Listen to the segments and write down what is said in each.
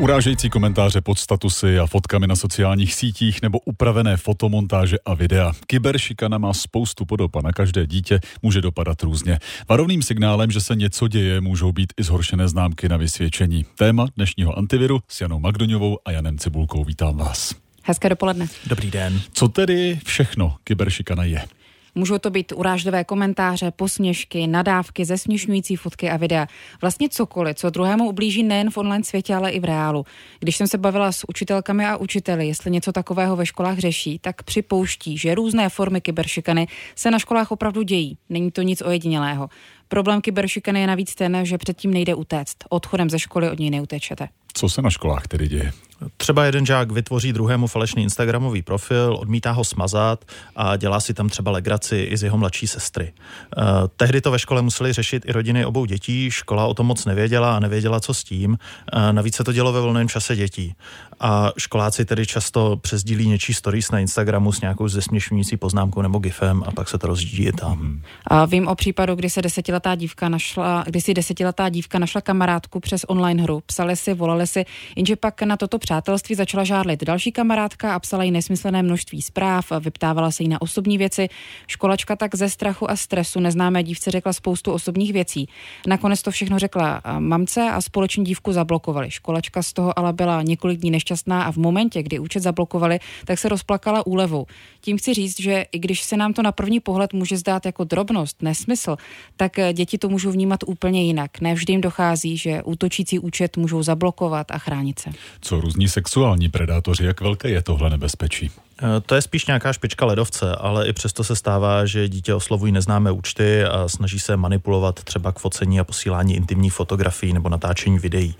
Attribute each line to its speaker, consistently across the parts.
Speaker 1: Urážející komentáře pod statusy a fotkami na sociálních sítích nebo upravené fotomontáže a videa. Kyberšikana má spoustu podob a na každé dítě může dopadat různě. Varovným signálem, že se něco děje, můžou být i zhoršené známky na vysvědčení. Téma dnešního antiviru s Janou Magdoňovou a Janem Cibulkou. Vítám vás.
Speaker 2: Hezké dopoledne.
Speaker 3: Dobrý den.
Speaker 1: Co tedy všechno kyberšikana je?
Speaker 2: Můžou to být urážlivé komentáře, posměšky, nadávky, zesměšňující fotky a videa. Vlastně cokoliv, co druhému ublíží nejen v online světě, ale i v reálu. Když jsem se bavila s učitelkami a učiteli, jestli něco takového ve školách řeší, tak připouští, že různé formy kyberšikany se na školách opravdu dějí. Není to nic ojedinělého. Problém kyberšikany je navíc ten, že předtím nejde utéct. Odchodem ze školy od něj neutečete.
Speaker 1: Co se na školách tedy děje?
Speaker 3: Třeba jeden žák vytvoří druhému falešný Instagramový profil, odmítá ho smazat a dělá si tam třeba legraci i z jeho mladší sestry. Uh, tehdy to ve škole museli řešit i rodiny obou dětí, škola o tom moc nevěděla a nevěděla, co s tím. Uh, navíc se to dělo ve volném čase dětí. A školáci tedy často přesdílí něčí stories na Instagramu s nějakou zesměšňující poznámkou nebo gifem a pak se to rozdíjí tam.
Speaker 2: A vím o případu, kdy se desetiletá dívka našla, kdy si desetiletá dívka našla kamarádku přes online hru. Psali si, volali si, jenže pak na toto přátelství začala žádlit další kamarádka a psala jí nesmyslné množství zpráv, vyptávala se jí na osobní věci. Školačka tak ze strachu a stresu neznámé dívce řekla spoustu osobních věcí. Nakonec to všechno řekla mamce a společní dívku zablokovali. Školačka z toho ale byla několik dní nešťastná a v momentě, kdy účet zablokovali, tak se rozplakala úlevou. Tím chci říct, že i když se nám to na první pohled může zdát jako drobnost, nesmysl, tak děti to můžou vnímat úplně jinak. Ne vždy jim dochází, že útočící účet můžou zablokovat a chránit se.
Speaker 1: Co různí sexuální predátoři, jak velké je tohle nebezpečí?
Speaker 3: Eh, to je spíš nějaká špička ledovce, ale i přesto se stává, že dítě oslovují neznámé účty a snaží se manipulovat třeba k focení a posílání intimních fotografií nebo natáčení videí.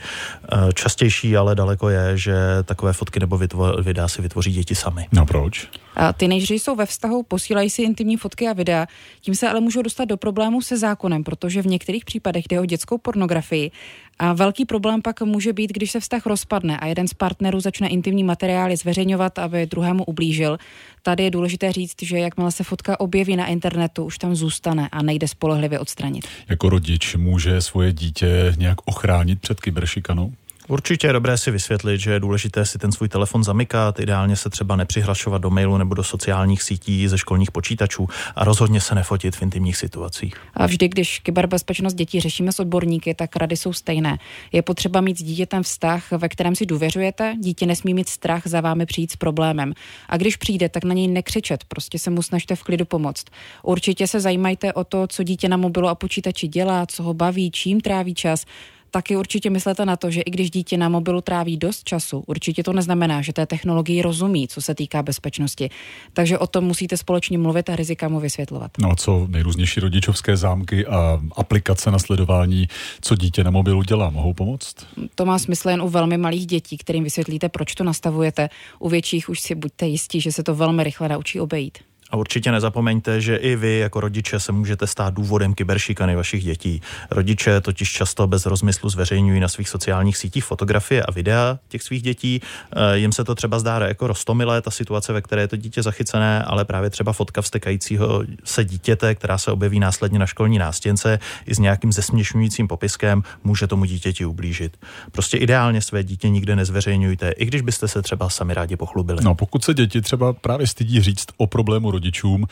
Speaker 3: Eh, častější ale daleko je, že takové fotky nebo videa si vytvoří děti sami.
Speaker 1: No proč?
Speaker 2: Ty nejři jsou ve vztahu, posílají si intimní fotky a videa, tím se ale můžou dostat do problému se zákonem, protože v některých případech jde o dětskou pornografii. A velký problém pak může být, když se vztah rozpadne a jeden z partnerů začne intimní materiály zveřejňovat, aby druhému ublížil. Tady je důležité říct, že jakmile se fotka objeví na internetu, už tam zůstane a nejde spolehlivě odstranit.
Speaker 1: Jako rodič může svoje dítě nějak ochránit před kyberšikanou?
Speaker 3: Určitě je dobré si vysvětlit, že je důležité si ten svůj telefon zamykat, ideálně se třeba nepřihlašovat do mailu nebo do sociálních sítí ze školních počítačů a rozhodně se nefotit v intimních situacích.
Speaker 2: A vždy, když kyberbezpečnost dětí řešíme s odborníky, tak rady jsou stejné. Je potřeba mít s dítětem vztah, ve kterém si důvěřujete, dítě nesmí mít strach za vámi přijít s problémem. A když přijde, tak na něj nekřičet, prostě se mu snažte v klidu pomoct. Určitě se zajímajte o to, co dítě na mobilu a počítači dělá, co ho baví, čím tráví čas taky určitě myslete na to, že i když dítě na mobilu tráví dost času, určitě to neznamená, že té technologii rozumí, co se týká bezpečnosti. Takže o tom musíte společně mluvit a rizika mu vysvětlovat.
Speaker 1: No a co nejrůznější rodičovské zámky a aplikace na sledování, co dítě na mobilu dělá, mohou pomoct?
Speaker 2: To má smysl jen u velmi malých dětí, kterým vysvětlíte, proč to nastavujete. U větších už si buďte jistí, že se to velmi rychle naučí obejít.
Speaker 3: A určitě nezapomeňte, že i vy jako rodiče se můžete stát důvodem kyberšikany vašich dětí. Rodiče totiž často bez rozmyslu zveřejňují na svých sociálních sítích fotografie a videa těch svých dětí. Eh, jim se to třeba zdá jako roztomilé, ta situace, ve které je to dítě zachycené, ale právě třeba fotka vstekajícího se dítěte, která se objeví následně na školní nástěnce i s nějakým zesměšňujícím popiskem, může tomu dítěti ublížit. Prostě ideálně své dítě nikde nezveřejňujte, i když byste se třeba sami rádi pochlubili.
Speaker 1: No, pokud se děti třeba právě stydí říct o problému rodičům,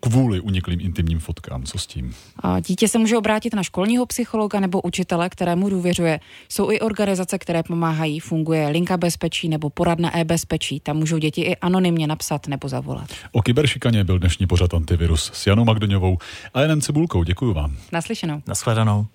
Speaker 1: kvůli uniklým intimním fotkám. Co s tím?
Speaker 2: A dítě se může obrátit na školního psychologa nebo učitele, kterému důvěřuje. Jsou i organizace, které pomáhají. Funguje linka bezpečí nebo poradna e-bezpečí. Tam můžou děti i anonymně napsat nebo zavolat.
Speaker 1: O kyberšikaně byl dnešní pořad Antivirus s Janou Magdoňovou a Janem Cibulkou. Děkuji vám.
Speaker 2: Naslyšenou.
Speaker 3: Naschledanou.